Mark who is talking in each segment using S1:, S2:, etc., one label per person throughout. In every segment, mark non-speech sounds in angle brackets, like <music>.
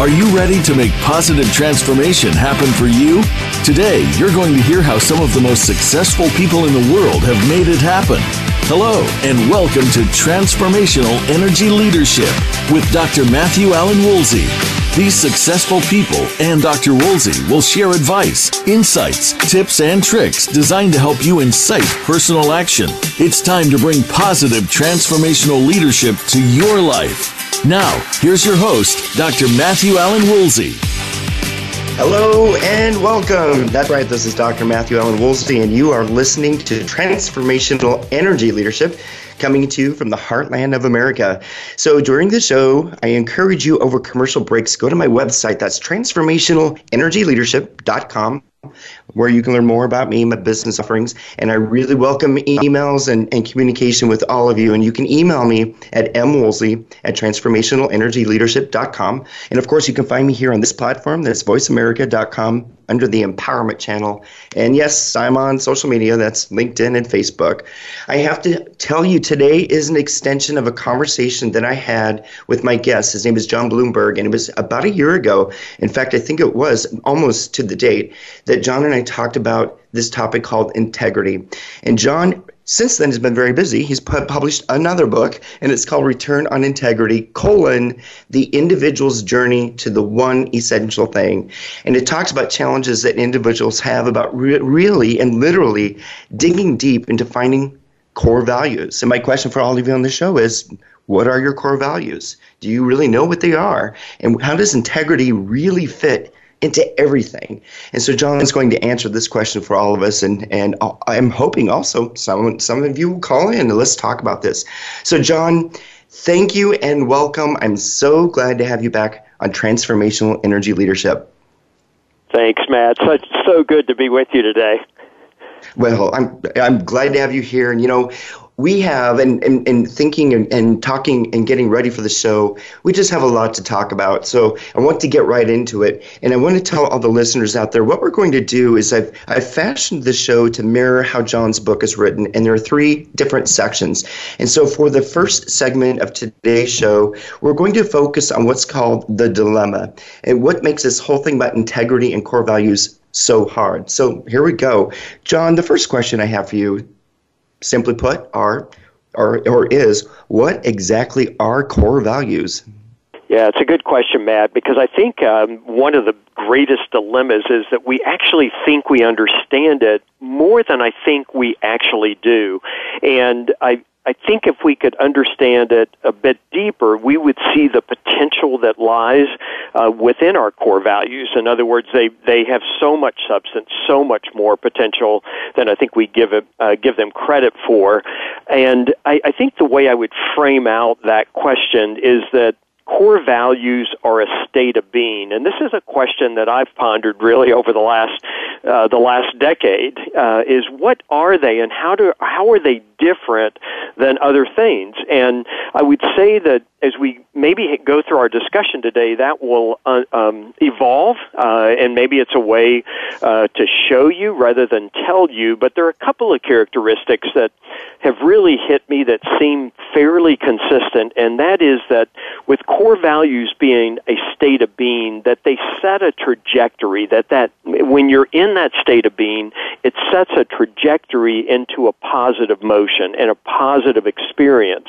S1: Are you ready to make positive transformation happen for you? Today, you're going to hear how some of the most successful people in the world have made it happen. Hello, and welcome to Transformational Energy Leadership with Dr. Matthew Allen Woolsey. These successful people and Dr. Woolsey will share advice, insights, tips, and tricks designed to help you incite personal action. It's time to bring positive transformational leadership to your life. Now, here's your host, Dr. Matthew Allen Woolsey.
S2: Hello and welcome. That's right, this is Dr. Matthew Allen Woolsey, and you are listening to Transformational Energy Leadership coming to you from the heartland of America. So during the show, I encourage you over commercial breaks, go to my website. That's transformationalenergyleadership.com where you can learn more about me, my business offerings. And I really welcome emails and, and communication with all of you. And you can email me at mwoolsey at transformationalenergyleadership.com. And of course, you can find me here on this platform. That's voiceamerica.com under the empowerment channel. And yes, I'm on social media. That's LinkedIn and Facebook. I have to tell you, today is an extension of a conversation that I had with my guest. His name is John Blumberg. And it was about a year ago. In fact, I think it was almost to the date that John and I talked about this topic called integrity. And John, since then, he's been very busy. He's pu- published another book, and it's called Return on Integrity, colon, the individual's journey to the one essential thing. And it talks about challenges that individuals have about re- really and literally digging deep into finding core values. And my question for all of you on the show is, what are your core values? Do you really know what they are? And how does integrity really fit into everything. And so John is going to answer this question for all of us, and and I'm hoping also some some of you will call in and let's talk about this. So John, thank you and welcome. I'm so glad to have you back on Transformational Energy Leadership.
S3: Thanks, Matt. So, so good to be with you today.
S2: Well, I'm I'm glad to have you here, and you know, we have, and, and, and thinking and, and talking and getting ready for the show, we just have a lot to talk about. So I want to get right into it. And I want to tell all the listeners out there what we're going to do is I've, I've fashioned the show to mirror how John's book is written. And there are three different sections. And so for the first segment of today's show, we're going to focus on what's called the dilemma and what makes this whole thing about integrity and core values so hard. So here we go. John, the first question I have for you simply put, are or, or is what exactly are core values?
S3: Yeah, it's a good question, Matt, because I think um, one of the greatest dilemmas is that we actually think we understand it more than I think we actually do. And I, I think if we could understand it a bit deeper, we would see the potential that lies uh, within our core values. In other words, they they have so much substance, so much more potential than I think we give it uh, give them credit for. And I, I think the way I would frame out that question is that core values are a state of being and this is a question that i've pondered really over the last uh, the last decade uh, is what are they and how do how are they different than other things and i would say that as we maybe go through our discussion today, that will uh, um, evolve, uh, and maybe it's a way uh, to show you rather than tell you. But there are a couple of characteristics that have really hit me that seem fairly consistent, and that is that with core values being a state of being, that they set a trajectory. That that when you're in that state of being, it sets a trajectory into a positive motion and a positive experience.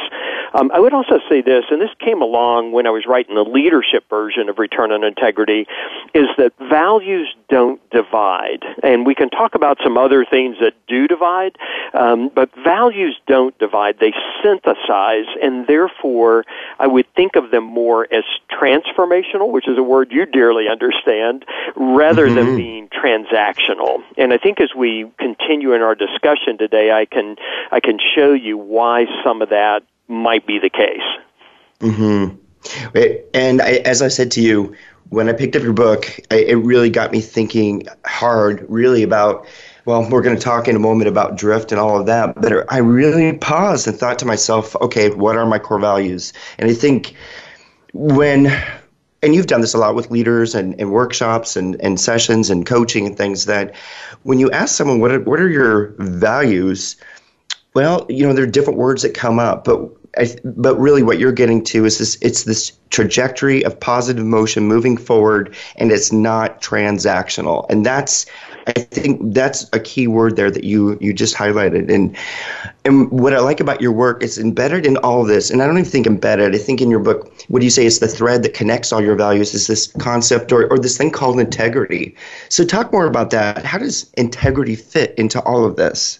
S3: Um, I would also say this, and this came along when I was writing the leadership version of Return on Integrity, is that values don't divide. And we can talk about some other things that do divide, um, but values don't divide. They synthesize, and therefore I would think of them more as transformational, which is a word you dearly understand, rather mm-hmm. than being transactional. And I think as we continue in our discussion today, I can I can show you why some of that might be the case.
S2: Mm-hmm. And I, as I said to you, when I picked up your book, it really got me thinking hard, really about. Well, we're going to talk in a moment about drift and all of that, but I really paused and thought to myself, okay, what are my core values? And I think when and you've done this a lot with leaders and, and workshops and, and sessions and coaching and things that when you ask someone what are, what are your values well you know there are different words that come up but I, but really what you're getting to is this it's this trajectory of positive motion moving forward and it's not transactional. And that's i think that's a key word there that you you just highlighted. And and what i like about your work is embedded in all this and i don't even think embedded i think in your book what do you say is the thread that connects all your values is this concept or, or this thing called integrity. So talk more about that. How does integrity fit into all of this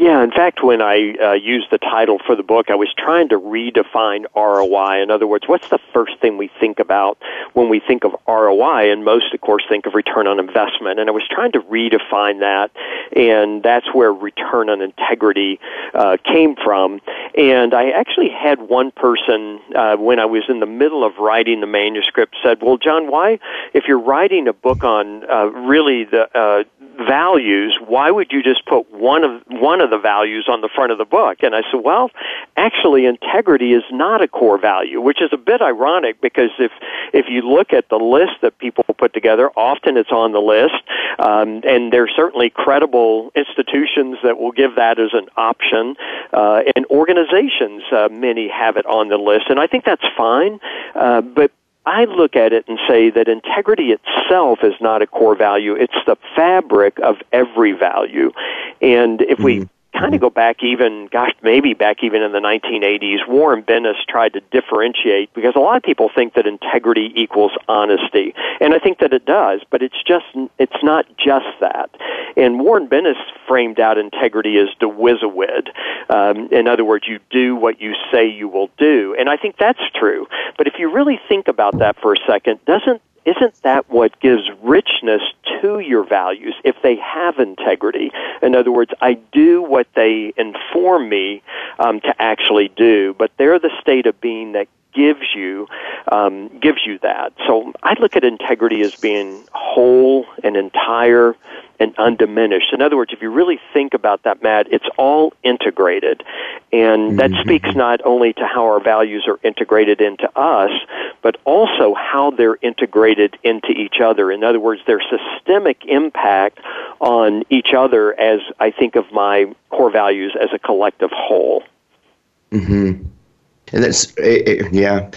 S3: yeah, in fact, when I uh, used the title for the book, I was trying to redefine ROI. In other words, what's the first thing we think about when we think of ROI? And most, of course, think of return on investment. And I was trying to redefine that, and that's where return on integrity uh, came from. And I actually had one person, uh, when I was in the middle of writing the manuscript, said, Well, John, why, if you're writing a book on uh, really the uh, values, why would you just put one of one of the values on the front of the book? And I said, well, actually, integrity is not a core value, which is a bit ironic because if if you look at the list that people put together, often it's on the list, um, and there's certainly credible institutions that will give that as an option, uh, and organizations uh, many have it on the list, and I think that's fine. Uh, but I look at it and say that integrity itself is not a core value. It's the fabric of every value. And if we mm-hmm kind of go back even, gosh, maybe back even in the 1980s, Warren Bennis tried to differentiate because a lot of people think that integrity equals honesty, and I think that it does, but it's just it's not just that. And Warren Bennis framed out integrity as the wizawid. Um, in other words, you do what you say you will do, and I think that's true. But if you really think about that for a second, doesn't isn't that what gives richness to your values if they have integrity? In other words, I do what they inform me um, to actually do, but they're the state of being that gives you um, gives you that. So I look at integrity as being whole and entire and undiminished. In other words, if you really think about that, Matt, it's all integrated. And that mm-hmm. speaks not only to how our values are integrated into us, but also how they're integrated into each other. In other words, their systemic impact on each other as I think of my core values as a collective whole.
S2: Mm-hmm. And that's, it, it, yeah,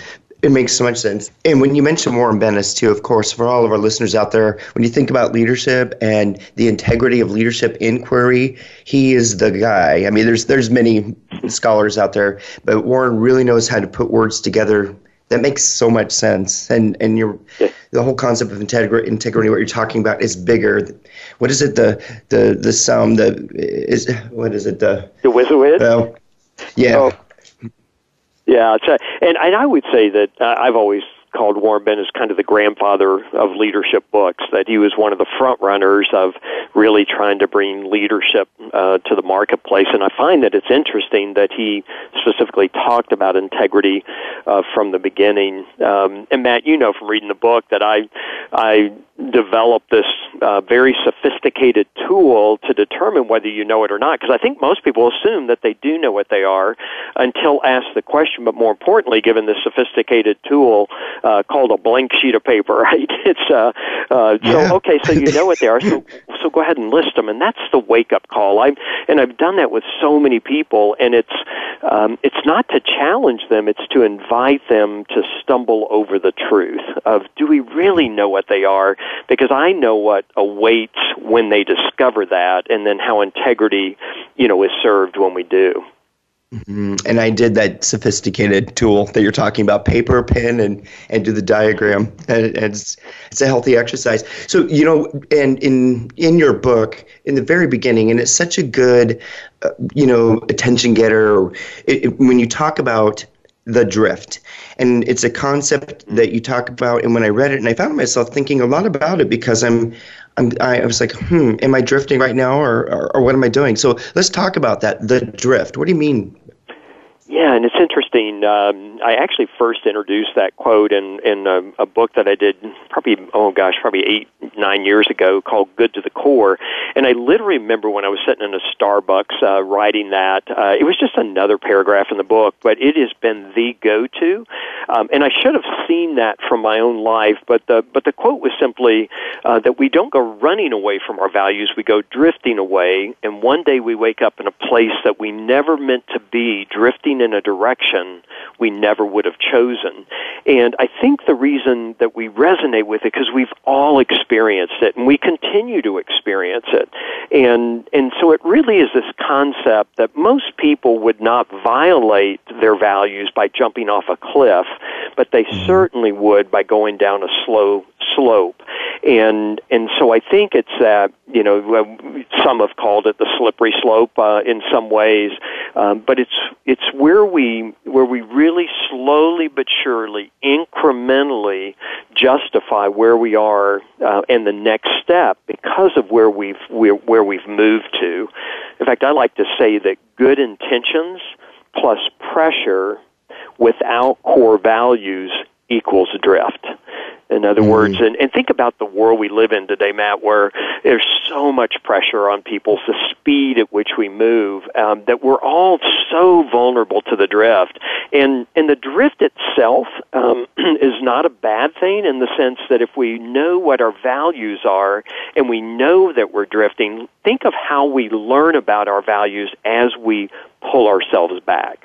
S2: it makes so much sense. And when you mention Warren Bennis, too, of course, for all of our listeners out there, when you think about leadership and the integrity of leadership inquiry, he is the guy. I mean, there's there's many scholars out there, but Warren really knows how to put words together that makes so much sense. And and you the whole concept of integrity, integrity, what you're talking about, is bigger. What is it? The the the sum. The is what is it? The
S3: the wizard. Well,
S2: yeah. Oh
S3: yeah, and and I would say that uh, I've always called Warren Bennis kind of the grandfather of leadership books. That he was one of the front runners of really trying to bring leadership uh, to the marketplace. And I find that it's interesting that he specifically talked about integrity uh, from the beginning. Um, and Matt, you know from reading the book that I I developed this uh, very sophisticated tool to determine whether you know it or not. Because I think most people assume that they do know what they are until asked the question. But more importantly, given this sophisticated tool uh, called a blank sheet of paper, <laughs> right? It's uh, uh, yeah. so okay. So you know what they are. So <laughs> so go ahead and list them, and that's the wake up call. I and I've done that with so many people, and it's um, it's not to challenge them; it's to invite them to stumble over the truth of do we really know what they are? Because I know what awaits when they discover that, and then how integrity, you know, is served when we do.
S2: Mm-hmm. And I did that sophisticated tool that you're talking about, paper, pen, and and do the diagram. And, and it's it's a healthy exercise. So you know, and in in your book, in the very beginning, and it's such a good, uh, you know, attention getter. It, it, when you talk about the drift, and it's a concept that you talk about. And when I read it, and I found myself thinking a lot about it because I'm I'm, I was like, hmm, am I drifting right now or, or, or, what am I doing? So let's talk about that, the drift. What do you mean
S3: yeah, and it's interesting. Um, I actually first introduced that quote in in a, a book that I did probably oh gosh probably eight nine years ago called "Good to the Core," and I literally remember when I was sitting in a Starbucks uh, writing that. Uh, it was just another paragraph in the book, but it has been the go-to Um, and I should have seen that from my own life, but the but the quote was simply uh, that we don't go running away from our values, we go drifting away, and one day we wake up in a place that we never meant to be, drifting in a direction we never would have chosen. And I think the reason that we resonate with it because we've all experienced it, and we continue to experience it, and and so it really is this concept that most people would not violate their values by jumping off a cliff, but they mm-hmm. certainly would by going down a slow slope. And and so I think it's that you know some have called it the slippery slope uh, in some ways, um, but it's it's where we where we really slowly but surely, incrementally justify where we are uh, and the next step because of where we've where, where we've moved to. In fact, I like to say that good intentions plus pressure without core values equals drift. In other mm-hmm. words, and, and think about the world we live in today, Matt, where there's so much pressure on people, the speed at which we move, um, that we're all so vulnerable to the drift. And, and the drift itself um, <clears throat> is not a bad thing in the sense that if we know what our values are and we know that we're drifting, think of how we learn about our values as we pull ourselves back.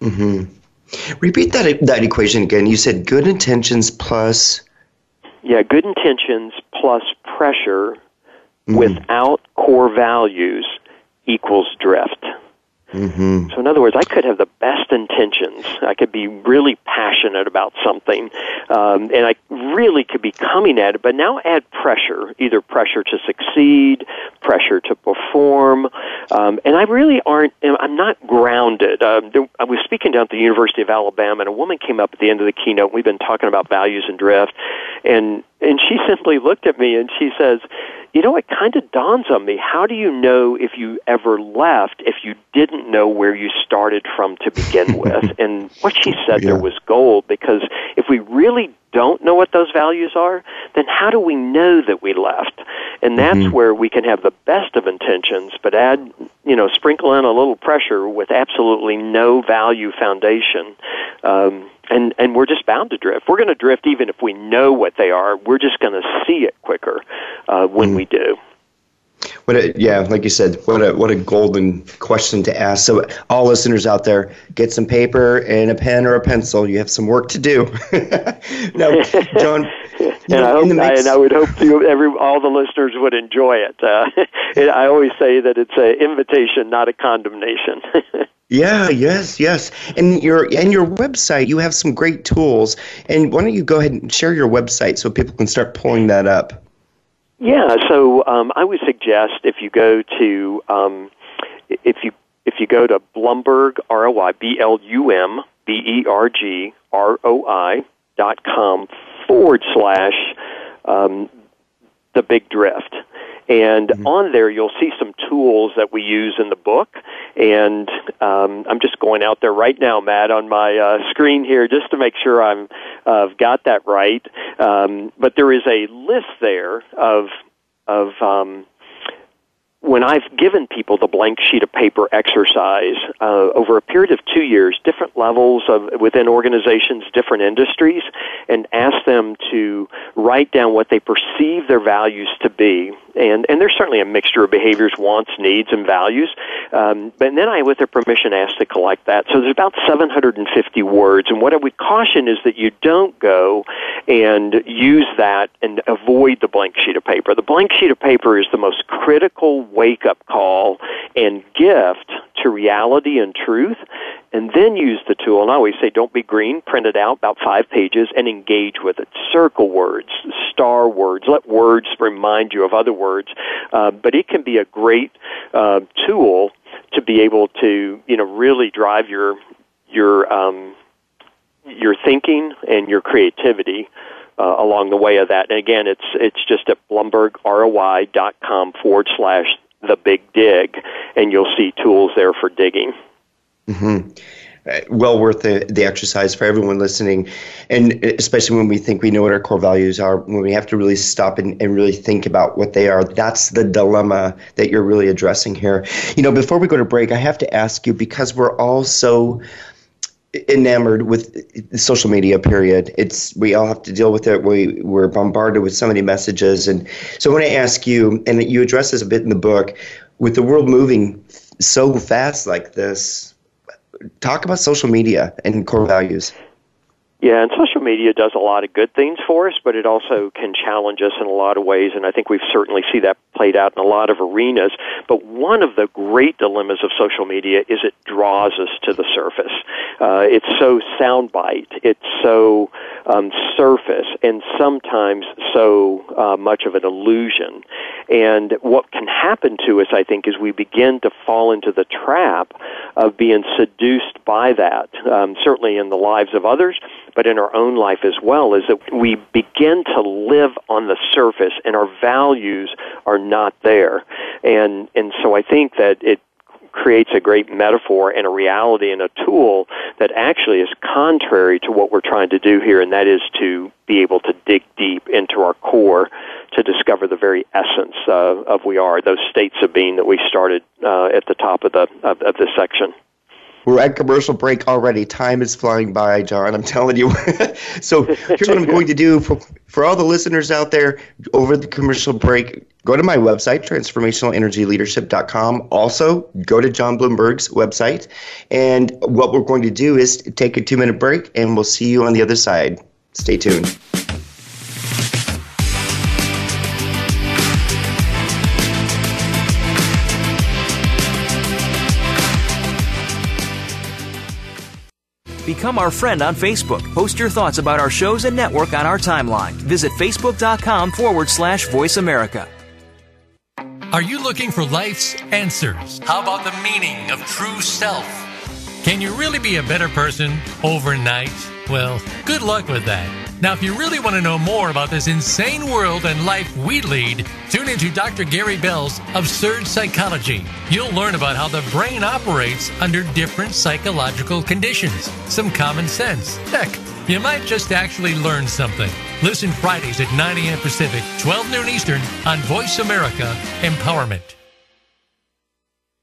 S2: Mm-hmm. Repeat that that equation again. You said good intentions plus
S3: yeah, good intentions plus pressure mm-hmm. without core values equals drift. Mm-hmm. So, in other words, I could have the best intentions. I could be really passionate about something, um, and I really could be coming at it. But now add pressure, either pressure to succeed, pressure to perform, um, and I really aren't. I'm not grounded. Um, there, I was speaking down at the University of Alabama, and a woman came up at the end of the keynote. We've been talking about values and drift, and and she <laughs> simply looked at me and she says, you know, it kind of dawns on me. How do you know if you ever left if you didn't know where you started from to begin <laughs> with? and what she said yeah. there was gold because if we really don't know what those values are, then how do we know that we left? And that's mm-hmm. where we can have the best of intentions, but add, you know, sprinkle in a little pressure with absolutely no value foundation. Um, and and we're just bound to drift. We're going to drift even if we know what they are. We're just going to see it quicker uh, when mm. we do.
S2: What a, yeah, like you said, what a what a golden question to ask. So all listeners out there, get some paper and a pen or a pencil. You have some work to do. <laughs> now, John. <laughs>
S3: and I hope, I, and I would hope you, every all the listeners would enjoy it. Uh, <laughs> it I always say that it's an invitation, not a condemnation.
S2: Yeah, yes, yes. And your and your website, you have some great tools. And why don't you go ahead and share your website so people can start pulling that up?
S3: Yeah, so um, I would suggest if you go to um, if you if you go to Blumberg R O I B L U M B E R G R O I dot com forward slash um, the Big Drift. And mm-hmm. on there, you'll see some tools that we use in the book. And um, I'm just going out there right now, Matt, on my uh, screen here, just to make sure I'm uh, I've got that right. Um, but there is a list there of of um, when I've given people the blank sheet of paper exercise uh, over a period of two years, different levels of within organizations, different industries, and asked them to write down what they perceive their values to be, and and there's certainly a mixture of behaviors, wants, needs, and values. Um, but then I, with their permission, asked to collect that. So there's about 750 words, and what I would caution is that you don't go and use that and avoid the blank sheet of paper. The blank sheet of paper is the most critical wake up call and gift to reality and truth and then use the tool. And I always say, don't be green. Print it out, about five pages, and engage with it. Circle words, star words. Let words remind you of other words. Uh, but it can be a great uh, tool to be able to, you know, really drive your your um, your thinking and your creativity. Uh, along the way of that, and again, it's it's just at blumbergroi.com forward slash the big dig, and you'll see tools there for digging.
S2: Mm-hmm. Uh, well worth the, the exercise for everyone listening, and especially when we think we know what our core values are, when we have to really stop and, and really think about what they are. That's the dilemma that you're really addressing here. You know, before we go to break, I have to ask you because we're all so enamored with social media period it's we all have to deal with it we we're bombarded with so many messages and so i want to ask you and you address this a bit in the book with the world moving so fast like this talk about social media and core values
S3: yeah, and social media does a lot of good things for us, but it also can challenge us in a lot of ways, and I think we've certainly see that played out in a lot of arenas. But one of the great dilemmas of social media is it draws us to the surface. Uh, it's so soundbite, it's so um, surface, and sometimes so uh, much of an illusion. And what can happen to us, I think, is we begin to fall into the trap of being seduced by that, um, certainly in the lives of others but in our own life as well, is that we begin to live on the surface and our values are not there. And, and so I think that it creates a great metaphor and a reality and a tool that actually is contrary to what we're trying to do here, and that is to be able to dig deep into our core to discover the very essence uh, of we are, those states of being that we started uh, at the top of the of, of this section.
S2: We're at commercial break already. Time is flying by, John. I'm telling you. <laughs> so here's what I'm going to do for, for all the listeners out there over the commercial break. Go to my website, transformationalenergyleadership.com. Also, go to John Blumberg's website. And what we're going to do is take a two minute break, and we'll see you on the other side. Stay tuned.
S4: Become our friend on Facebook. Post your thoughts about our shows and network on our timeline. Visit facebook.com forward slash voice America.
S5: Are you looking for life's answers? How about the meaning of true self? Can you really be a better person overnight? Well, good luck with that. Now, if you really want to know more about this insane world and life we lead, tune into Dr. Gary Bell's Absurd Psychology. You'll learn about how the brain operates under different psychological conditions, some common sense. Heck, you might just actually learn something. Listen Fridays at 9 a.m. Pacific, 12 noon Eastern on Voice America Empowerment.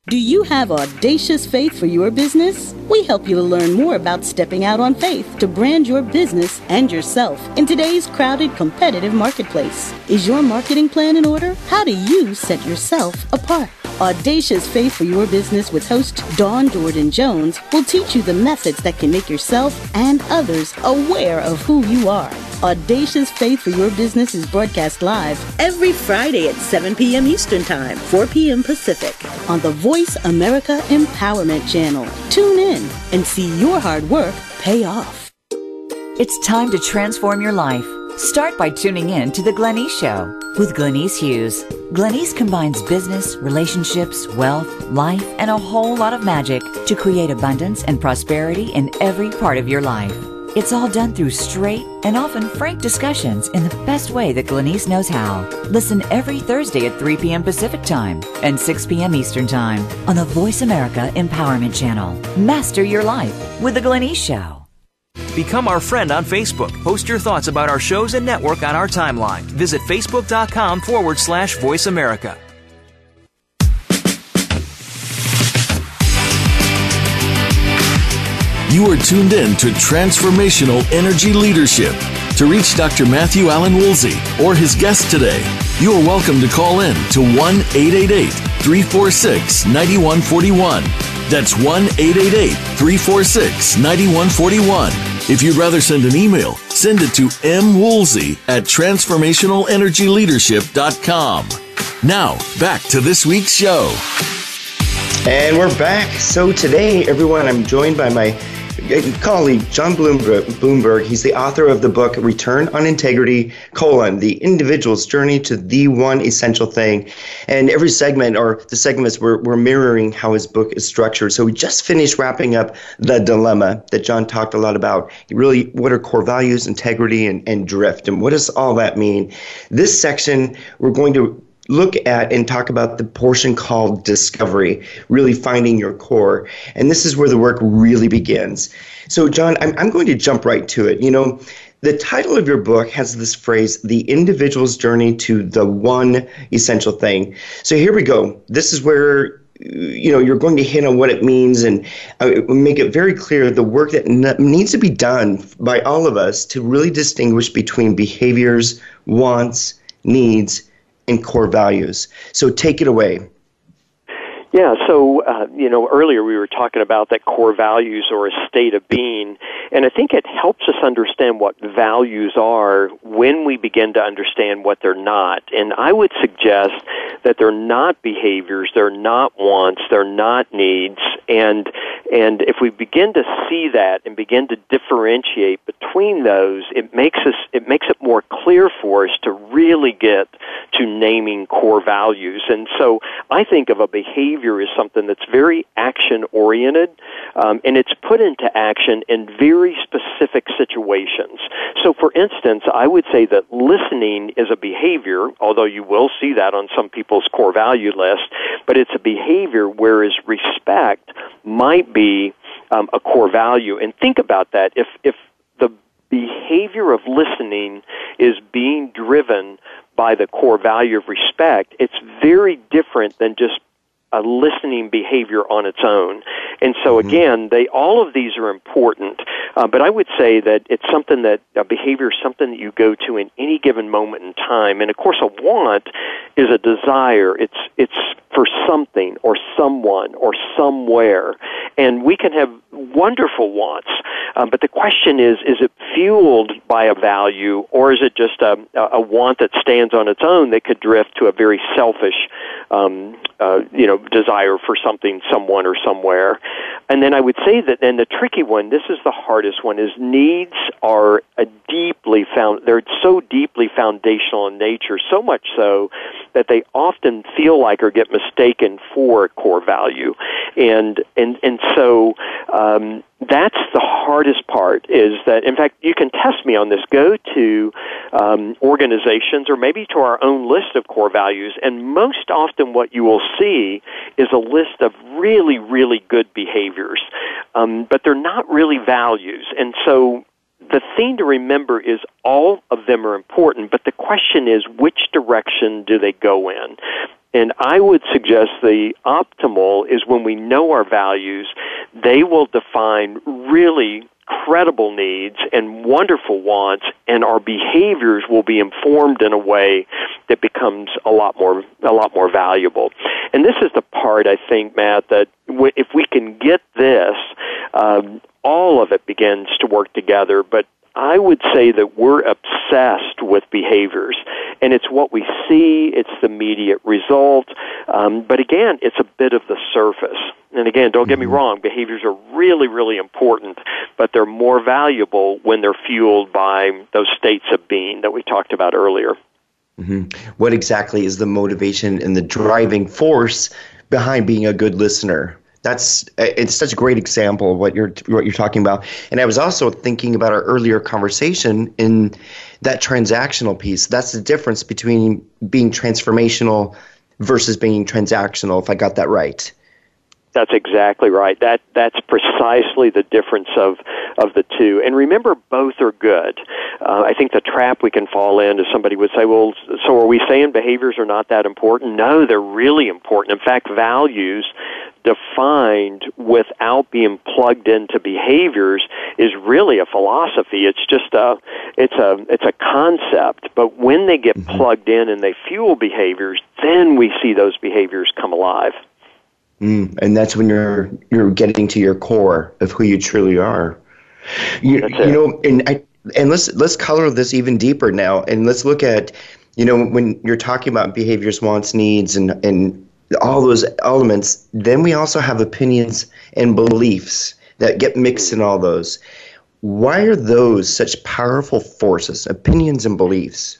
S6: Do you have audacious faith for your business? We help you to learn more about stepping out on faith to brand your business and yourself in today's crowded, competitive marketplace. Is your marketing plan in order? How do you set yourself apart? Audacious Faith for Your Business with host Dawn Jordan Jones will teach you the methods that can make yourself and others aware of who you are. Audacious Faith for Your Business is broadcast live every Friday at 7 p.m. Eastern Time, 4 p.m. Pacific on the Voice America Empowerment Channel. Tune in and see your hard work pay off.
S7: It's time to transform your life. Start by tuning in to The Glenyce Show with Glenyce Hughes. Glenyce combines business, relationships, wealth, life, and a whole lot of magic to create abundance and prosperity in every part of your life. It's all done through straight and often frank discussions in the best way that Glenyce knows how. Listen every Thursday at 3 p.m. Pacific Time and 6 p.m. Eastern Time on the Voice America Empowerment Channel. Master your life with The Glenyce Show.
S4: Become our friend on Facebook. Post your thoughts about our shows and network on our timeline. Visit facebook.com forward slash voice America.
S1: You are tuned in to Transformational Energy Leadership. To reach Dr. Matthew Allen Woolsey or his guest today, you are welcome to call in to 1 888 346 9141. That's 1 888 346 9141. If you'd rather send an email, send it to mwoolsey at transformationalenergyleadership.com. Now, back to this week's show.
S2: And we're back. So today, everyone, I'm joined by my colleague John Blumberg. He's the author of the book Return on Integrity: colon the individual's journey to the one essential thing. And every segment or the segments we're, we're mirroring how his book is structured. So we just finished wrapping up the dilemma that John talked a lot about. Really, what are core values, integrity, and, and drift, and what does all that mean? This section we're going to look at and talk about the portion called discovery, really finding your core. And this is where the work really begins. So, John, I'm, I'm going to jump right to it. You know, the title of your book has this phrase, the individual's journey to the one essential thing. So here we go. This is where you know you're going to hit on what it means and uh, make it very clear the work that needs to be done by all of us to really distinguish between behaviors, wants, needs, and core values. So take it away.
S3: Yeah, so, uh, you know, earlier we were talking about that core values or a state of being, and I think it helps us understand what values are when we begin to understand what they're not. And I would suggest that they're not behaviors, they're not wants, they're not needs, and and if we begin to see that and begin to differentiate between those, it makes us it makes it more clear for us to really get to naming core values. And so I think of a behavior as something that's very action oriented, um, and it's put into action in very specific situations. So, for instance, I would say that listening is a behavior, although you will see that on some people's core value list, but it's a behavior, whereas respect might be um, a core value. And think about that. If, if the behavior of listening is being driven by the core value of respect, it's very different than just a listening behavior on its own. And so mm-hmm. again, they all of these are important, uh, but I would say that it's something that a behavior is something that you go to in any given moment in time. And of course, a want is a desire. It's it's for something or someone or somewhere, and we can have wonderful wants. Um, but the question is, is it fueled by a value, or is it just a, a want that stands on its own that could drift to a very selfish, um, uh, you know, desire for something, someone, or somewhere? And then I would say that, and the tricky one, this is the hardest one, is needs are deeply found. They're so deeply foundational in nature, so much so that they often feel like or get mistaken for core value, and and and so. Um, that's the hardest part is that in fact you can test me on this go to um, organizations or maybe to our own list of core values and most often what you will see is a list of really really good behaviors um, but they're not really values and so the thing to remember is all of them are important, but the question is which direction do they go in? And I would suggest the optimal is when we know our values, they will define really credible needs and wonderful wants and our behaviors will be informed in a way that becomes a lot more a lot more valuable. And this is the part i think matt that if we can get this um, all of it begins to work together but I would say that we're obsessed with behaviors, and it's what we see, it's the immediate result, um, but again, it's a bit of the surface. And again, don't get me mm-hmm. wrong, behaviors are really, really important, but they're more valuable when they're fueled by those states of being that we talked about earlier.
S2: Mm-hmm. What exactly is the motivation and the driving force behind being a good listener? That's eh, it's such a great example of what you're what you're talking about. And I was also thinking about our earlier conversation in that transactional piece. That's the difference between being transformational versus being transactional. If I got that right.
S3: That's exactly right. That that's precisely the difference of of the two. And remember, both are good. Uh, I think the trap we can fall in is somebody would say, "Well, so are we saying behaviors are not that important?" No, they're really important. In fact, values defined without being plugged into behaviors is really a philosophy. It's just a it's a it's a concept. But when they get mm-hmm. plugged in and they fuel behaviors, then we see those behaviors come alive.
S2: Mm, and that's when you're you're getting to your core of who you truly are. You, you know, and I, and let's let's color this even deeper now, and let's look at, you know, when you're talking about behaviors, wants, needs, and and all those elements. Then we also have opinions and beliefs that get mixed in all those. Why are those such powerful forces? Opinions and beliefs.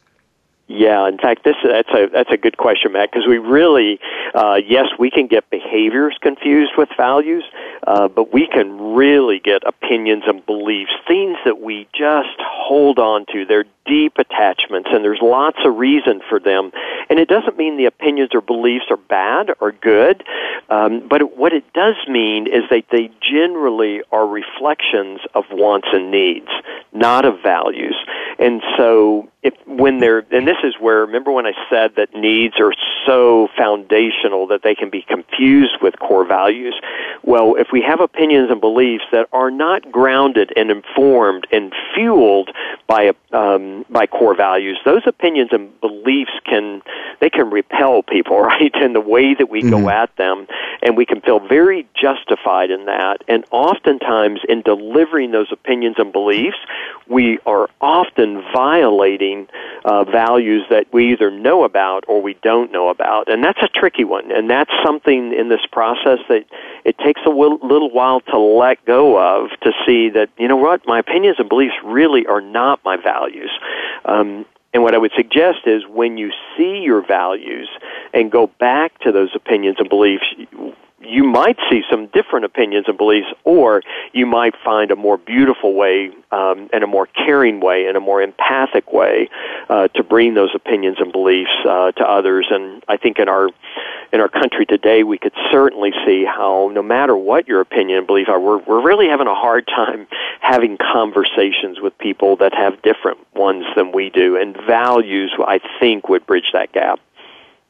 S3: Yeah, in fact, this that's a that's a good question, Matt, because we really, uh, yes, we can get behaviors confused with values, uh, but we can really get opinions and beliefs, things that we just hold on to. They're deep attachments, and there's lots of reason for them. And it doesn't mean the opinions or beliefs are bad or good, um, but what it does mean is that they generally are reflections of wants and needs, not of values. And so, if when they're, and this is where, remember when I said that needs are so foundational that they can be confused with core values. Well, if we have opinions and beliefs that are not grounded and informed and fueled by um, by core values, those opinions and beliefs can they can repel people, <laughs> right? In the way that we mm-hmm. go at them, and we can feel very justified in that. And oftentimes, in delivering those opinions and beliefs, we are often violating uh, values that we either know about or we don't know about, and that's a tricky one. And that's something in this process that it takes a little while to let go of to see that you know what my opinions and beliefs really are not my values. Um, and what I would suggest is when you see your values and go back to those opinions and beliefs, you might see some different opinions and beliefs, or you might find a more beautiful way um, and a more caring way and a more empathic way uh, to bring those opinions and beliefs uh, to others. And I think in our in our country today, we could certainly see how no matter what your opinion and belief are, we're we're really having a hard time <laughs> having conversations with people that have different ones than we do, and values I think would bridge that gap.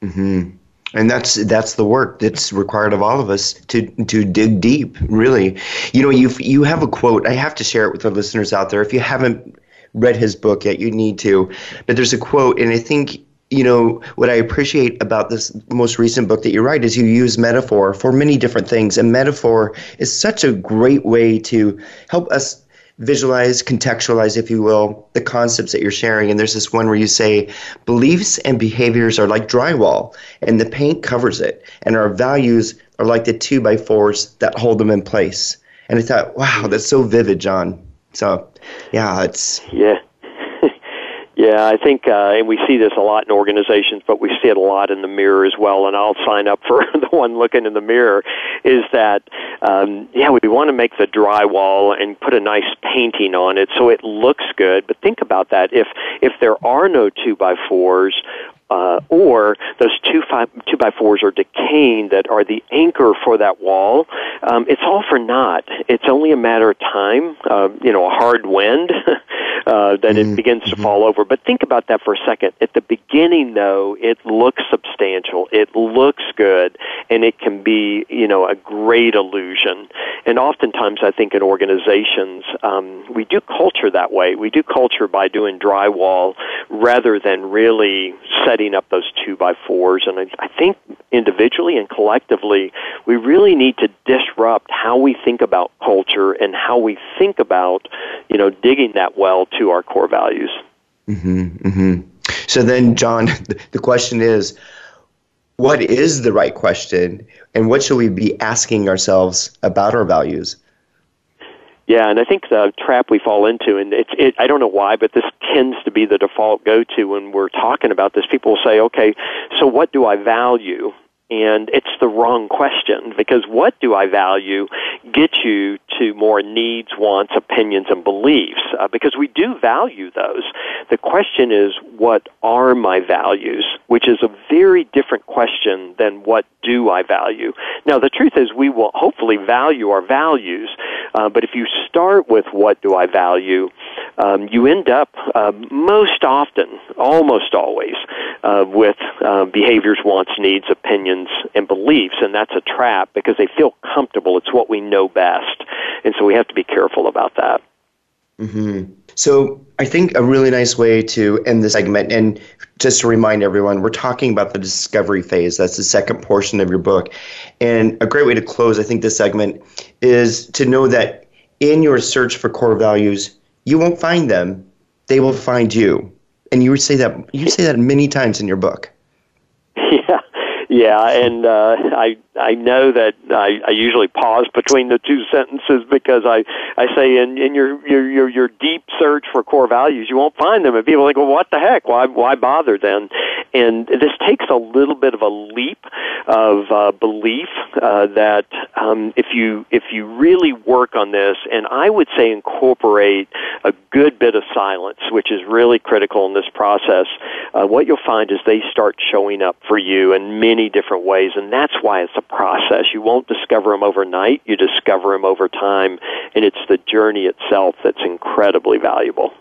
S2: Hmm and that's that's the work that's required of all of us to to dig deep really. You know you you have a quote i have to share it with the listeners out there. If you haven't read his book yet you need to. But there's a quote and i think you know what i appreciate about this most recent book that you write is you use metaphor for many different things. And metaphor is such a great way to help us visualize, contextualize, if you will, the concepts that you're sharing. And there's this one where you say, beliefs and behaviors are like drywall, and the paint covers it, and our values are like the two by fours that hold them in place. And I thought, wow, that's so vivid, John. So, yeah, it's
S3: yeah. Yeah, I think, uh, and we see this a lot in organizations, but we see it a lot in the mirror as well. And I'll sign up for <laughs> the one looking in the mirror. Is that, um, yeah, we want to make the drywall and put a nice painting on it so it looks good. But think about that. If if there are no two by fours, uh, or those two five two by fours are decaying that are the anchor for that wall. Um, it's all for naught. It's only a matter of time. Uh, you know, a hard wind <laughs> uh, that mm-hmm. it begins to mm-hmm. fall over. But think about that for a second. At the beginning, though, it looks substantial. It looks good, and it can be you know a great illusion. And oftentimes, I think in organizations, um, we do culture that way. We do culture by doing drywall rather than really setting up those two by fours. And I, I think individually and collectively, we really need to disrupt how we think about culture and how we think about, you know, digging that well to our core values.
S2: Mm-hmm, mm-hmm. So then, John, <laughs> the question is, what is the right question, and what should we be asking ourselves about our values?
S3: Yeah, and I think the trap we fall into, and it's, it, I don't know why, but this tends to be the default go-to when we're talking about this. People will say, okay, so what do I value? And it's the wrong question because what do I value gets you to more needs, wants, opinions, and beliefs uh, because we do value those. The question is, what are my values? Which is a very different question than what do I value. Now, the truth is, we will hopefully value our values, uh, but if you start with what do I value, um, you end up uh, most often, almost always, uh, with uh, behaviors, wants, needs, opinions, and beliefs, and that's a trap because they feel comfortable. It's what we know best, and so we have to be careful about that.
S2: Mm-hmm. So I think a really nice way to end the segment, and just to remind everyone, we're talking about the discovery phase. That's the second portion of your book, and a great way to close, I think, this segment is to know that in your search for core values, you won't find them; they will find you. And you say that you say that many times in your book. <laughs>
S3: Yeah, yeah, and uh, I I know that I, I usually pause between the two sentences because I, I say in, in your, your, your, your deep search for core values, you won't find them. And people think, well, what the heck? Why, why bother then? And this takes a little bit of a leap of uh, belief uh, that um, if you if you really work on this, and I would say incorporate a good bit of silence, which is really critical in this process, uh, what you'll find is they start showing up for you in many different ways, and that's why it's a process. You won't discover them overnight. You discover them over time, and it's the journey itself that's incredibly valuable.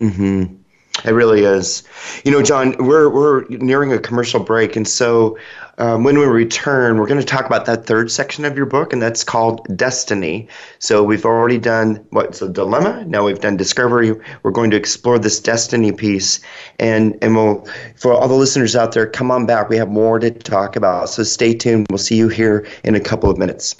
S2: Mm-hmm. It really is. You know, John, we're we're nearing a commercial break, and so um, when we return, we're going to talk about that third section of your book, and that's called destiny. So we've already done what's a dilemma. Now we've done discovery. We're going to explore this destiny piece, and and we'll for all the listeners out there, come on back. We have more to talk about. So stay tuned. We'll see you here in a couple of minutes.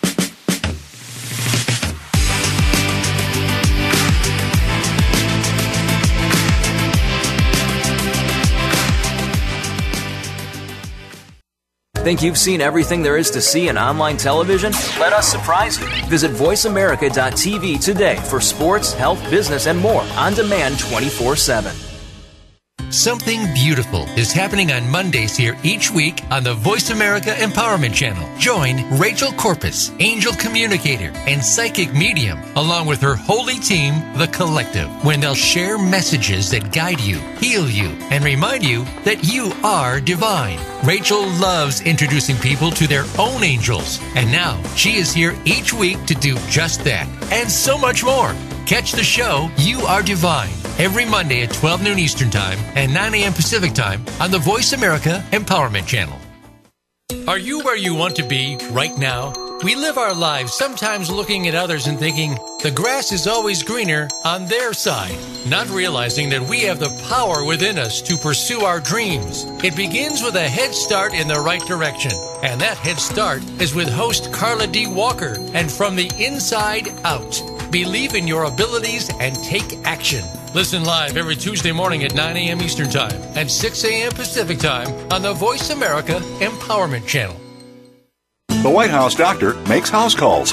S4: Think you've seen everything there is to see in online television? Let us surprise you. Visit VoiceAmerica.tv today for sports, health, business, and more on demand 24 7.
S5: Something beautiful is happening on Mondays here each week on the Voice America Empowerment Channel. Join Rachel Corpus, angel communicator and psychic medium, along with her holy team, The Collective, when they'll share messages that guide you, heal you, and remind you that you are divine. Rachel loves introducing people to their own angels, and now she is here each week to do just that and so much more. Catch the show You Are Divine every Monday at 12 noon Eastern Time and 9 a.m. Pacific Time on the Voice America Empowerment Channel. Are you where you want to be right now? We live our lives sometimes looking at others and thinking the grass is always greener on their side, not realizing that we have the power within us to pursue our dreams. It begins with a head start in the right direction, and that head start is with host Carla D. Walker and From the Inside Out. Believe in your abilities and take action. Listen live every Tuesday morning at 9 a.m. Eastern Time and 6 a.m. Pacific Time on the Voice America Empowerment Channel.
S8: The White House doctor makes house calls.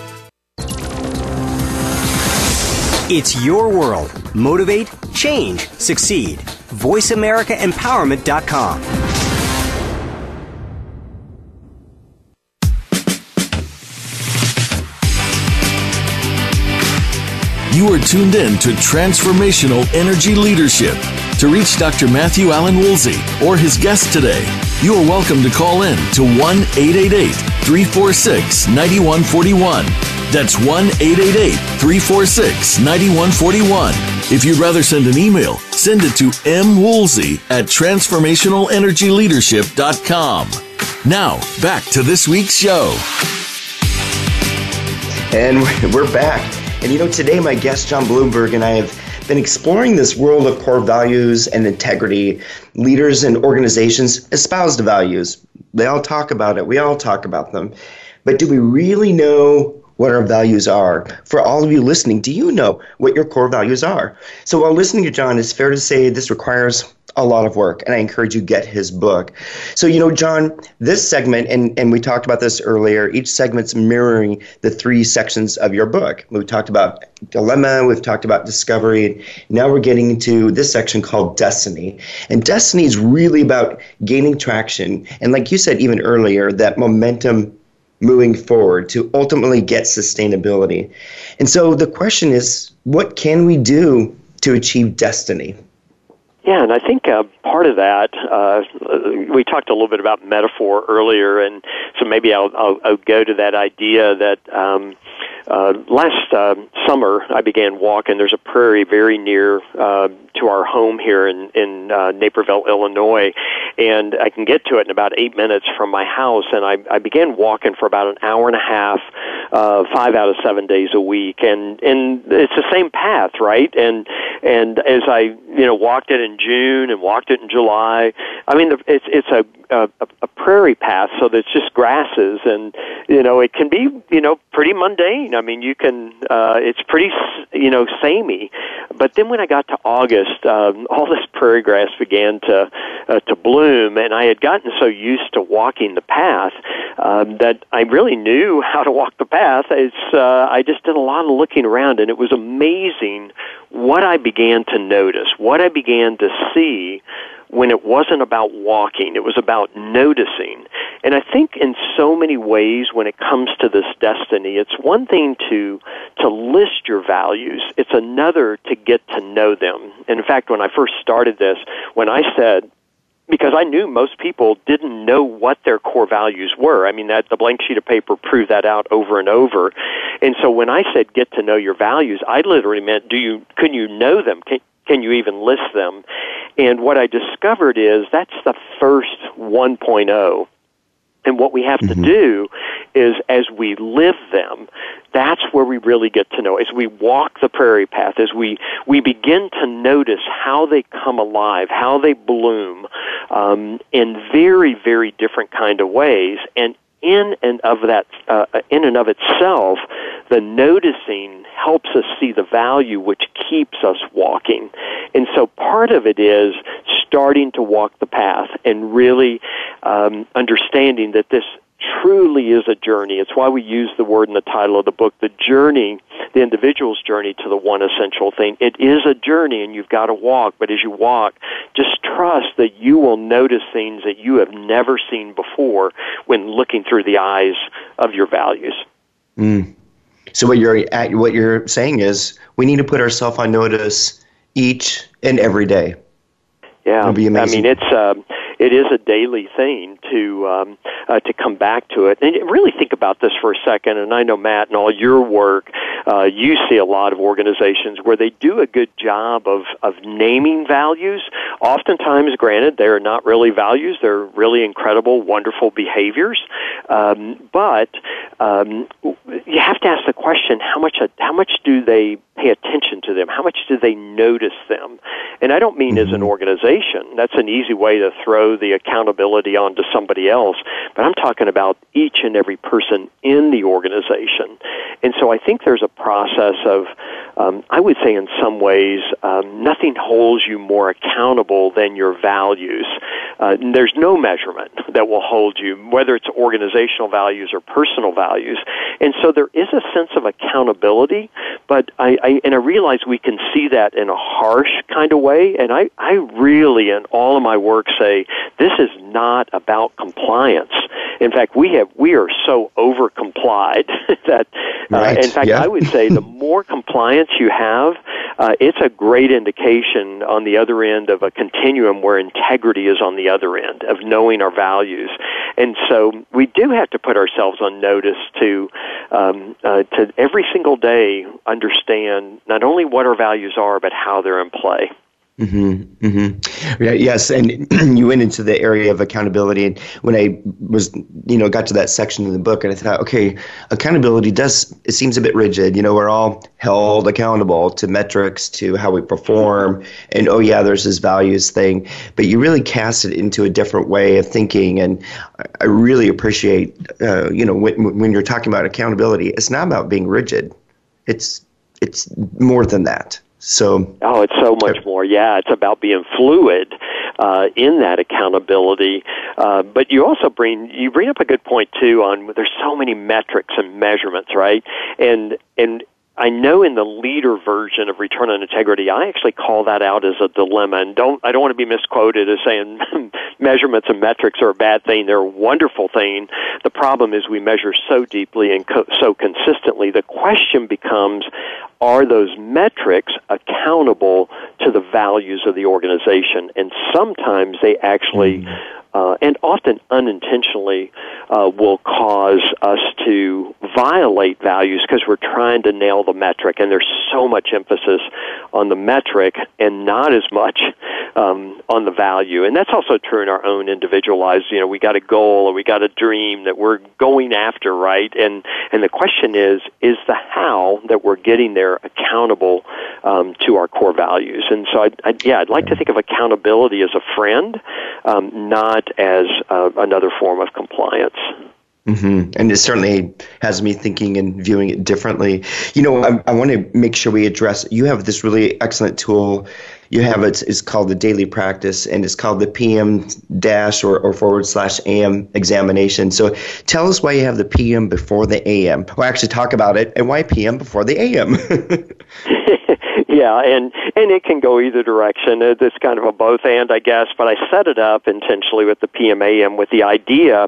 S9: It's your world. Motivate, change, succeed. VoiceAmericaEmpowerment.com.
S1: You are tuned in to Transformational Energy Leadership. To reach Dr. Matthew Allen Woolsey or his guest today, you are welcome to call in to 1 888 346 9141. That's 1 888 346 9141. If you'd rather send an email, send it to mwoolsey at transformationalenergyleadership.com. Now, back to this week's show.
S2: And <laughs> we're back. And you know, today my guest, John Blumberg, and I have been exploring this world of core values and integrity. Leaders and organizations espouse the values. They all talk about it. We all talk about them. But do we really know what our values are? For all of you listening, do you know what your core values are? So while listening to John, it's fair to say this requires a lot of work and i encourage you get his book so you know john this segment and, and we talked about this earlier each segment's mirroring the three sections of your book we talked about dilemma we've talked about discovery now we're getting into this section called destiny and destiny is really about gaining traction and like you said even earlier that momentum moving forward to ultimately get sustainability. And so the question is what can we do to achieve destiny?
S3: Yeah, and I think uh, part of that uh, we talked a little bit about metaphor earlier, and so maybe I'll, I'll, I'll go to that idea that um, uh, last uh, summer I began walking. There's a prairie very near uh, to our home here in in uh, Naperville, Illinois, and I can get to it in about eight minutes from my house. And I, I began walking for about an hour and a half, uh, five out of seven days a week, and and it's the same path, right? And and as I you know walked it in June and walked it in July, I mean it's it's a a, a prairie path, so that's just grasses, and you know it can be you know pretty mundane. I mean you can uh, it's pretty you know samey, but then when I got to August, um, <laughs> all this prairie grass began to uh, to bloom. And I had gotten so used to walking the path um, that I really knew <laughs> how to walk the path. It's uh, I just did a lot of looking around, and it was amazing what I began to notice, what I began to see when it wasn't about walking, it was about noticing. And I think in so many ways when it comes to this destiny, it's one thing to to list your values. It's another to get to know them. And in fact, when I first started this, when I said because I knew most people didn't know what their core values were. I mean, that the blank sheet of paper proved that out over and over. And so when I said get to know your values, I literally meant do you can you know them? Can can you even list them? And what I discovered is that's the first 1.0. And what we have mm-hmm. to do is as we live them, that's where we really get to know. As we walk the prairie path, as we, we begin to notice how they come alive, how they bloom, um, in very, very different kind of ways. And in and of that, uh, in and of itself, the noticing helps us see the value which keeps us walking. And so part of it is starting to walk the path and really um, understanding that this truly is a journey. It's why we use the word in the title of the book, the journey, the individual's journey to the one essential thing. It is a journey and you've got to walk, but as you walk, just trust that you will notice things that you have never seen before when looking through the eyes of your values.
S2: Mm. So what you're at, what you're saying is we need to put ourselves on notice each and every day.
S3: Yeah, I mean it's uh, it is a daily thing to um, uh, to come back to it and really think about this for a second. And I know Matt and all your work, uh, you see a lot of organizations where they do a good job of of naming values. Oftentimes, granted, they're not really values; they're really incredible, wonderful behaviors. Um, but um, you have to ask the question: how much how much do they pay attention to them? How much do they notice them? And I don't mean mm-hmm. as an mm-hmm. organization. That's an easy way to throw the accountability onto somebody else. But I'm talking about each and every person in the organization. And so I think there's a process of, um, I would say in some ways, um, nothing holds you more accountable than your values. Uh, there's no measurement that will hold you, whether it's organizational values or personal values. And so there is a sense of accountability, but I, I and I realize we can see that in a harsh kind of way. And I, I really, in all of my work, say this is not about compliance. In fact, we have we are so over complied <laughs> that, uh, right. in fact, yeah. I would say the more compliance you have, uh, it's a great indication on the other end of a continuum where integrity is on the other end of knowing our values. And so we do have to put ourselves on notice to um, uh, to every single day understand not only what our values are but how they're in play.
S2: Mm-hmm, mm-hmm. Yeah, yes, and <clears throat> you went into the area of accountability, and when I was, you know, got to that section in the book, and I thought, okay, accountability does it seems a bit rigid. You know, we're all held accountable to metrics, to how we perform, and oh yeah, there's this values thing, but you really cast it into a different way of thinking, and I really appreciate, uh, you know, when when you're talking about accountability, it's not about being rigid, it's it's more than that. So
S3: oh, it's so much more. Yeah, it's about being fluid uh, in that accountability. Uh, but you also bring you bring up a good point too on there's so many metrics and measurements, right? And and I know in the leader version of Return on Integrity, I actually call that out as a dilemma. And don't I don't want to be misquoted as saying <laughs> measurements and metrics are a bad thing. They're a wonderful thing. The problem is we measure so deeply and co- so consistently. The question becomes, are those metrics accountable to the values of the organization? And sometimes they actually. Mm-hmm uh, and often unintentionally uh, will cause us to violate values because we're trying to nail the metric, and there's so much emphasis on the metric and not as much um, on the value. And that's also true in our own individualized. You know, we got a goal or we got a dream that we're going after, right? And and the question is, is the how that we're getting there accountable um, to our core values? And so, I, I, yeah, I'd like to think of accountability as a friend, um, not as uh, another form of compliance.
S2: Mm-hmm. And it certainly has me thinking and viewing it differently. You know, I, I want to make sure we address. You have this really excellent tool. You have it. It's called the daily practice, and it's called the PM dash or, or forward slash AM examination. So, tell us why you have the PM before the AM. We'll actually talk about it and why PM before the AM. <laughs>
S3: Yeah, and and it can go either direction. It's kind of a both and, I guess. But I set it up intentionally with the PMAM with the idea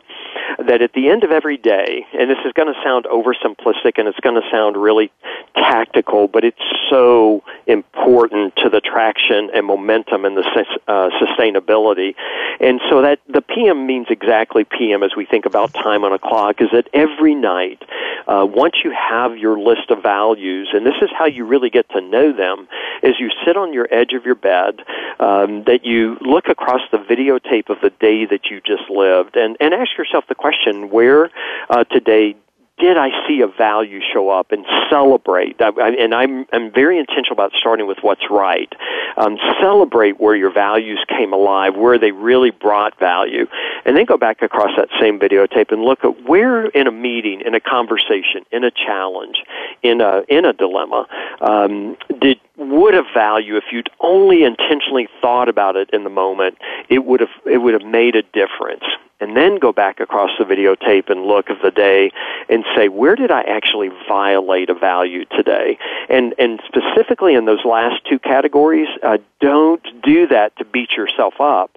S3: that at the end of every day, and this is going to sound oversimplistic and it's going to sound really tactical, but it's so important to the traction and momentum and the uh, sustainability. And so that the PM means exactly PM as we think about time on a clock. Is that every night, uh, once you have your list of values, and this is how you really get to know them is you sit on your edge of your bed, um, that you look across the videotape of the day that you just lived, and, and ask yourself the question, where uh, today did I see a value show up and celebrate? And I'm, I'm very intentional about starting with what's right. Um, celebrate where your values came alive, where they really brought value. And then go back across that same videotape and look at where in a meeting, in a conversation, in a challenge, in a, in a dilemma, um, did, would have value if you'd only intentionally thought about it in the moment, it would have, it would have made a difference and then go back across the videotape and look of the day and say, where did I actually violate a value today? And, and specifically in those last two categories, uh, don't do that to beat yourself up.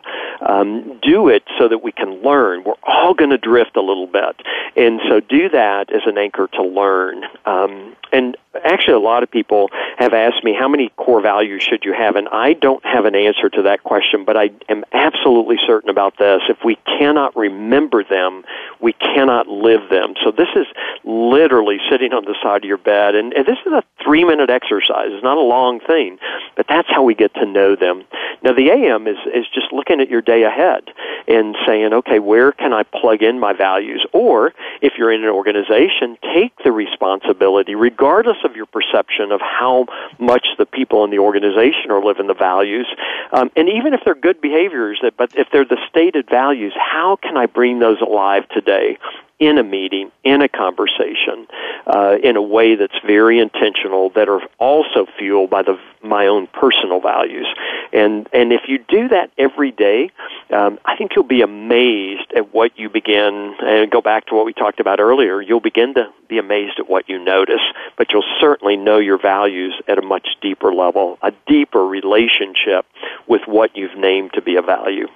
S3: Um, do it so that we can learn. We're all going to drift a little bit. And so do that as an anchor to learn. Um, and actually, a lot of people have asked me, how many core values should you have? And I don't have an answer to that question, but I am absolutely certain about this. If we cannot remember them, we cannot live them. So this is literally sitting on the side of your bed. And, and this is a three minute exercise. It's not a long thing, but that's how we get to know them. Now, the AM is, is just looking at your day ahead and saying, okay, where can I plug in my values? Or if you're in an organization, take the responsibility, regardless of your perception of how much the people in the organization are living the values. Um, and even if they're good behaviors, but if they're the stated values, how can I bring those alive today? In a meeting, in a conversation, uh, in a way that's very intentional, that are also fueled by the my own personal values. And and if you do that every day, um, I think you'll be amazed at what you begin. And go back to what we talked about earlier. You'll begin to be amazed at what you notice, but you'll certainly know your values at a much deeper level, a deeper relationship with what you've named to be a value.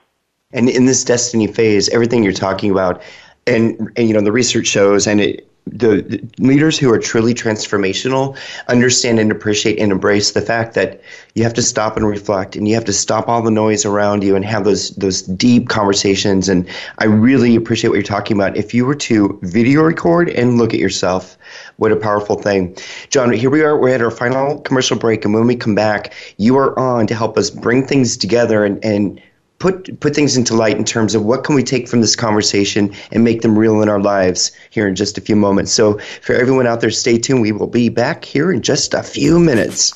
S2: And in this destiny phase, everything you're talking about and, and you know the research shows and it, the, the, leaders who are truly transformational understand and appreciate and embrace the fact that you have to stop and reflect and you have to stop all the noise around you and have those those deep conversations. And I really appreciate what you're talking about. If you were to video record and look at yourself what a powerful thing. John here we are. We're at our final commercial break and when we come back you are on to help us bring things together and and put put things into light in terms of what can we take from this conversation and make them real in our lives here in just a few moments. So for everyone out there, stay tuned. We will be back here in just a few minutes.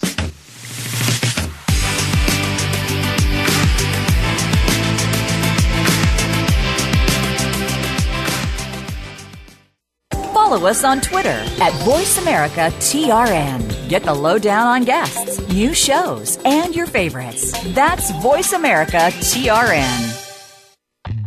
S7: Follow us on Twitter at VoiceAmericaTRN. Get the lowdown on guests, new shows, and your favorites. That's VoiceAmericaTRN.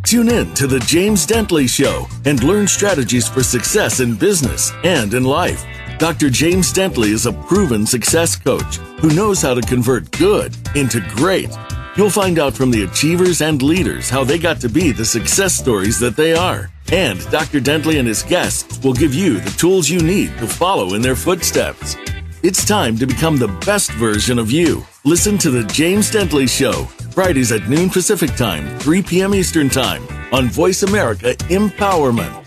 S1: Tune in to The James Dentley Show and learn strategies for success in business and in life. Dr. James Dentley is a proven success coach who knows how to convert good into great. You'll find out from the achievers and leaders how they got to be the success stories that they are. And Dr. Dentley and his guests will give you the tools you need to follow in their footsteps. It's time to become the best version of you. Listen to The James Dentley Show, Fridays at noon Pacific Time, 3 p.m. Eastern Time, on Voice America Empowerment.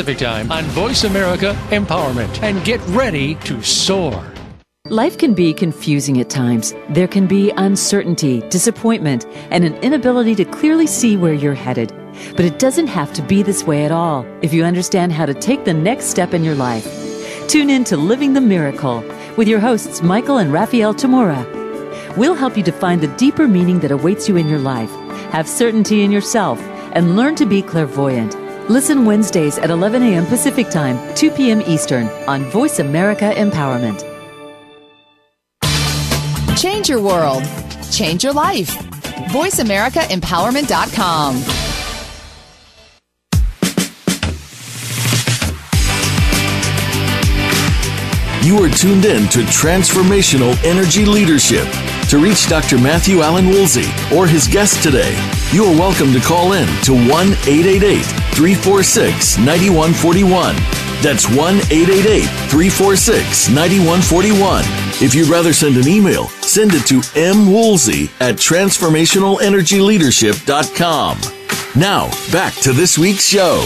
S5: Time on Voice America Empowerment. And get ready to soar.
S7: Life can be confusing at times. There can be uncertainty, disappointment, and an inability to clearly see where you're headed. But it doesn't have to be this way at all if you understand how to take the next step in your life. Tune in to Living the Miracle with your hosts, Michael and Raphael Tamura. We'll help you to find the deeper meaning that awaits you in your life, have certainty in yourself, and learn to be clairvoyant. Listen Wednesdays at 11 a.m. Pacific Time, 2 p.m. Eastern on Voice America Empowerment.
S10: Change your world. Change your life. VoiceAmericaEmpowerment.com.
S1: You are tuned in to Transformational Energy Leadership. To reach Dr. Matthew Allen Woolsey or his guest today, you are welcome to call in to 1 888 346 9141. That's 1 888 346 9141. If you'd rather send an email, send it to mwoolsey at transformationalenergyleadership.com. Now, back to this week's show.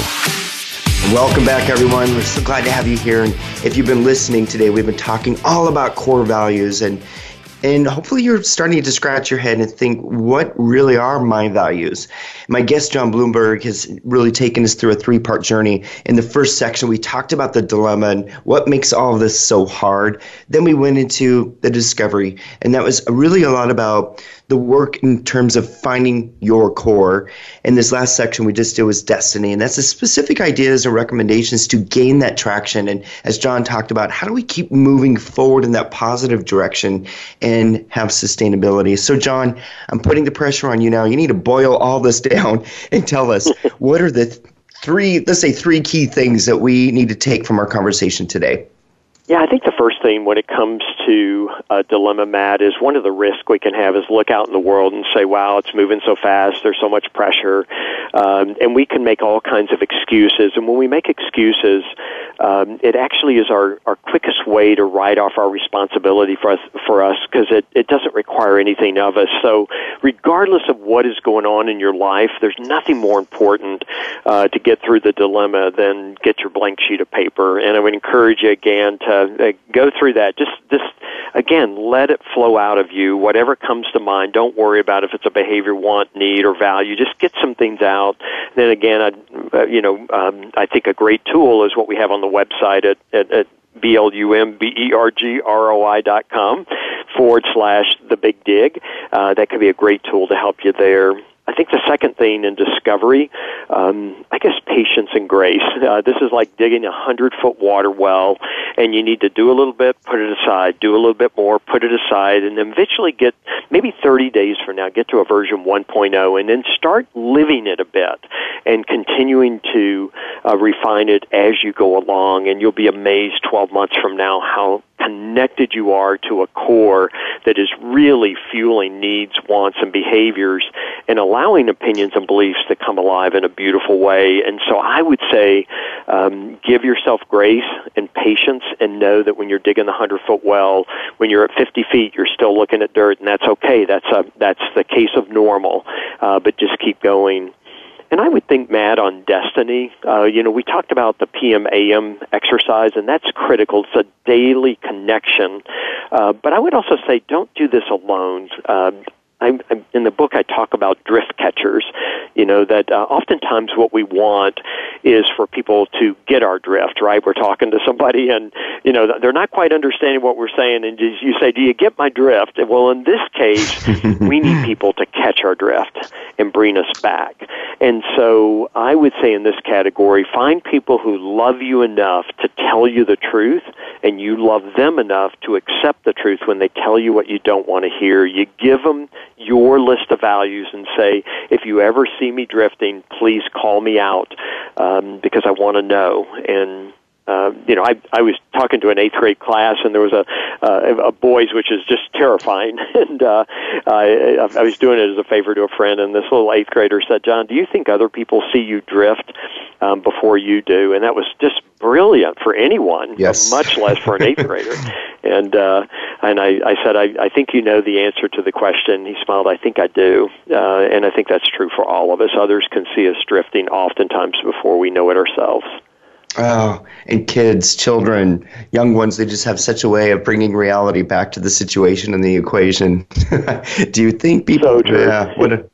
S2: Welcome back, everyone. We're so glad to have you here. And if you've been listening today, we've been talking all about core values and and hopefully you're starting to scratch your head and think, what really are my values? My guest, John Blumberg, has really taken us through a three part journey. In the first section, we talked about the dilemma and what makes all of this so hard. Then we went into the discovery, and that was really a lot about the work in terms of finding your core. And this last section we just did was destiny. And that's the specific ideas and recommendations to gain that traction. And as John talked about, how do we keep moving forward in that positive direction and have sustainability? So, John, I'm putting the pressure on you now. You need to boil all this <laughs> down and tell us what are the three, let's say, three key things that we need to take from our conversation today.
S3: Yeah, I think the first thing when it comes to a dilemma, Matt, is one of the risks we can have is look out in the world and say, wow, it's moving so fast, there's so much pressure. Um, and we can make all kinds of excuses. And when we make excuses, um, it actually is our, our quickest way to write off our responsibility for us for us because it, it doesn't require anything of us. So regardless of what is going on in your life, there's nothing more important uh, to get through the dilemma than get your blank sheet of paper. And I would encourage you again to uh, go through that. Just just again, let it flow out of you. Whatever comes to mind, don't worry about if it's a behavior, want, need, or value. Just get some things out. Then again, I, uh, you know, um, I think a great tool is what we have on the website at, at, at B-L-U-M-B-E-R-G-R-O-I dot com forward slash the big dig. Uh, that could be a great tool to help you there. I think the second thing in discovery, um, I guess patience and grace. <laughs> Uh, this is like digging a hundred foot water well, and you need to do a little bit, put it aside, do a little bit more, put it aside, and eventually get maybe 30 days from now, get to a version 1.0, and then start living it a bit and continuing to uh, refine it as you go along, and you'll be amazed 12 months from now how connected you are to a core that is really fueling needs, wants, and behaviors and allowing opinions and beliefs to come alive in a beautiful way. And so I would say um, give yourself grace and patience and know that when you're digging the 100 foot well, when you're at 50 feet, you're still looking at dirt, and that's okay. That's, a, that's the case of normal. Uh, but just keep going. And I would think, Matt, on destiny, uh, you know, we talked about the PMAM exercise, and that's critical. It's a daily connection. Uh, but I would also say, don't do this alone. Uh, I, in the book, I talk about drift catchers. You know that uh, oftentimes what we want is for people to get our drift. Right? We're talking to somebody, and you know they're not quite understanding what we're saying, and you say, "Do you get my drift?" Well, in this case, <laughs> we need people to catch our drift and bring us back. And so, I would say in this category, find people who love you enough to tell you the truth, and you love them enough to accept the truth when they tell you what you don't want to hear. You give them your list of values and say, if you ever see me drifting, please call me out um, because I want to know. And uh, you know, I I was talking to an eighth grade class, and there was a uh, a boys, which is just terrifying. <laughs> and uh, I I was doing it as a favor to a friend, and this little eighth grader said, "John, do you think other people see you drift um, before you do?" And that was just brilliant for anyone,
S2: yes.
S3: much less for an eighth <laughs> grader. And uh, and I, I said, I, I think you know the answer to the question. He smiled. I think I do, uh, and I think that's true for all of us. Others can see us drifting oftentimes before we know it ourselves.
S2: Oh, and kids, children, young ones, they just have such a way of bringing reality back to the situation and the equation. <laughs> Do you think people?
S3: So
S2: yeah, what a,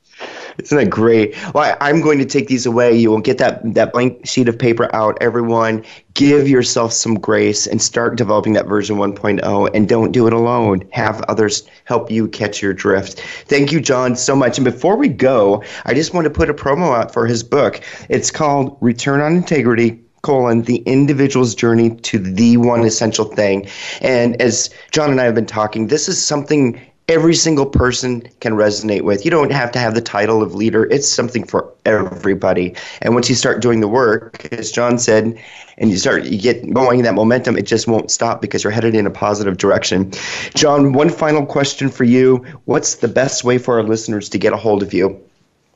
S2: isn't that great? Well, I, am going to take these away. You will get that, that blank sheet of paper out. Everyone, give yourself some grace and start developing that version 1.0 and don't do it alone. Have others help you catch your drift. Thank you, John, so much. And before we go, I just want to put a promo out for his book. It's called Return on Integrity colon the individual's journey to the one essential thing. And as john and i have been talking this is something every single person can resonate with. You don't have to have the title of leader. It's something for everybody. And once you start doing the work as john said and you start you get going that momentum it just won't stop because you're headed in a positive direction. John one final question for you. What's the best way for our listeners to get a hold of you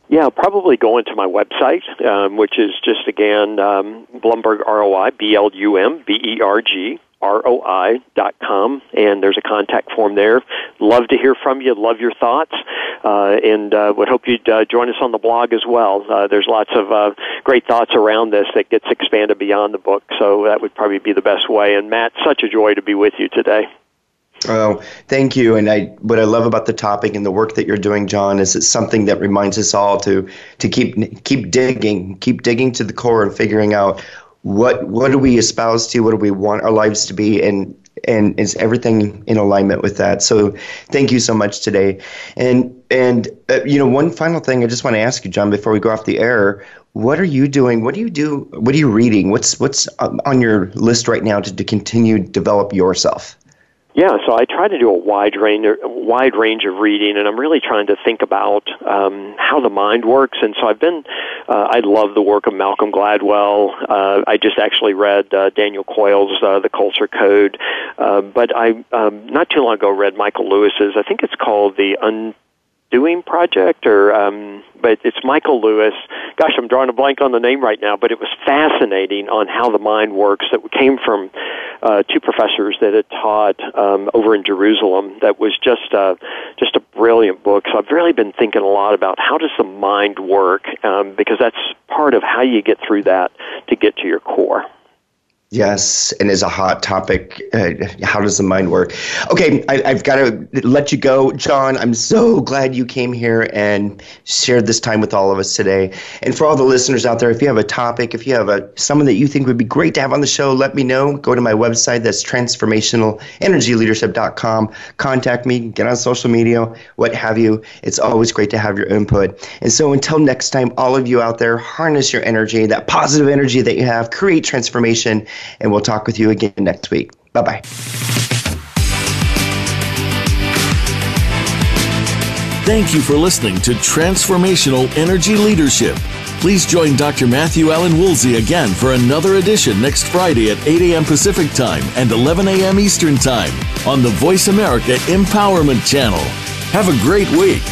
S3: yeah, probably go into my website, um, which is just again um, Blumberg ROI, B L U M B E R G ROI dot com, and there's a contact form there. Love to hear from you. Love your thoughts, uh, and uh, would hope you'd uh, join us on the blog as well. Uh, there's lots of uh, great thoughts around this that gets expanded beyond the book, so that would probably be the best way. And Matt, such a joy to be with you today.
S2: Oh, thank you. And I, what I love about the topic and the work that you're doing, John, is it's something that reminds us all to to keep keep digging, keep digging to the core and figuring out what what do we espouse to, what do we want our lives to be, and and is everything in alignment with that. So, thank you so much today. And and uh, you know, one final thing I just want to ask you, John, before we go off the air. What are you doing? What do you do? What are you reading? What's what's on your list right now to, to continue develop yourself?
S3: Yeah, so I try to do a wide range, wide range of reading, and I'm really trying to think about um, how the mind works. And so I've been, uh, I love the work of Malcolm Gladwell. Uh, I just actually read uh, Daniel Coyle's uh, The Culture Code, uh, but I um, not too long ago read Michael Lewis's. I think it's called The Un Doing Project, or um, but it's Michael Lewis. Gosh, I'm drawing a blank on the name right now, but it was fascinating on how the mind works. That came from uh, two professors that had taught um, over in Jerusalem. That was just uh, just a brilliant book. So I've really been thinking a lot about how does the mind work, um, because that's part of how you get through that to get to your core.
S2: Yes, and is a hot topic. Uh, how does the mind work? Okay, I, have got to let you go, John. I'm so glad you came here and shared this time with all of us today. And for all the listeners out there, if you have a topic, if you have a someone that you think would be great to have on the show, let me know. Go to my website. That's transformationalenergyleadership.com. Contact me. Get on social media. What have you? It's always great to have your input. And so until next time, all of you out there, harness your energy, that positive energy that you have, create transformation and we'll talk with you again next week. Bye bye.
S1: Thank you for listening to Transformational Energy Leadership. Please join Dr. Matthew Allen Woolsey again for another edition next Friday at 8 a.m. Pacific Time and 11 a.m. Eastern Time on the Voice America Empowerment Channel. Have a great week.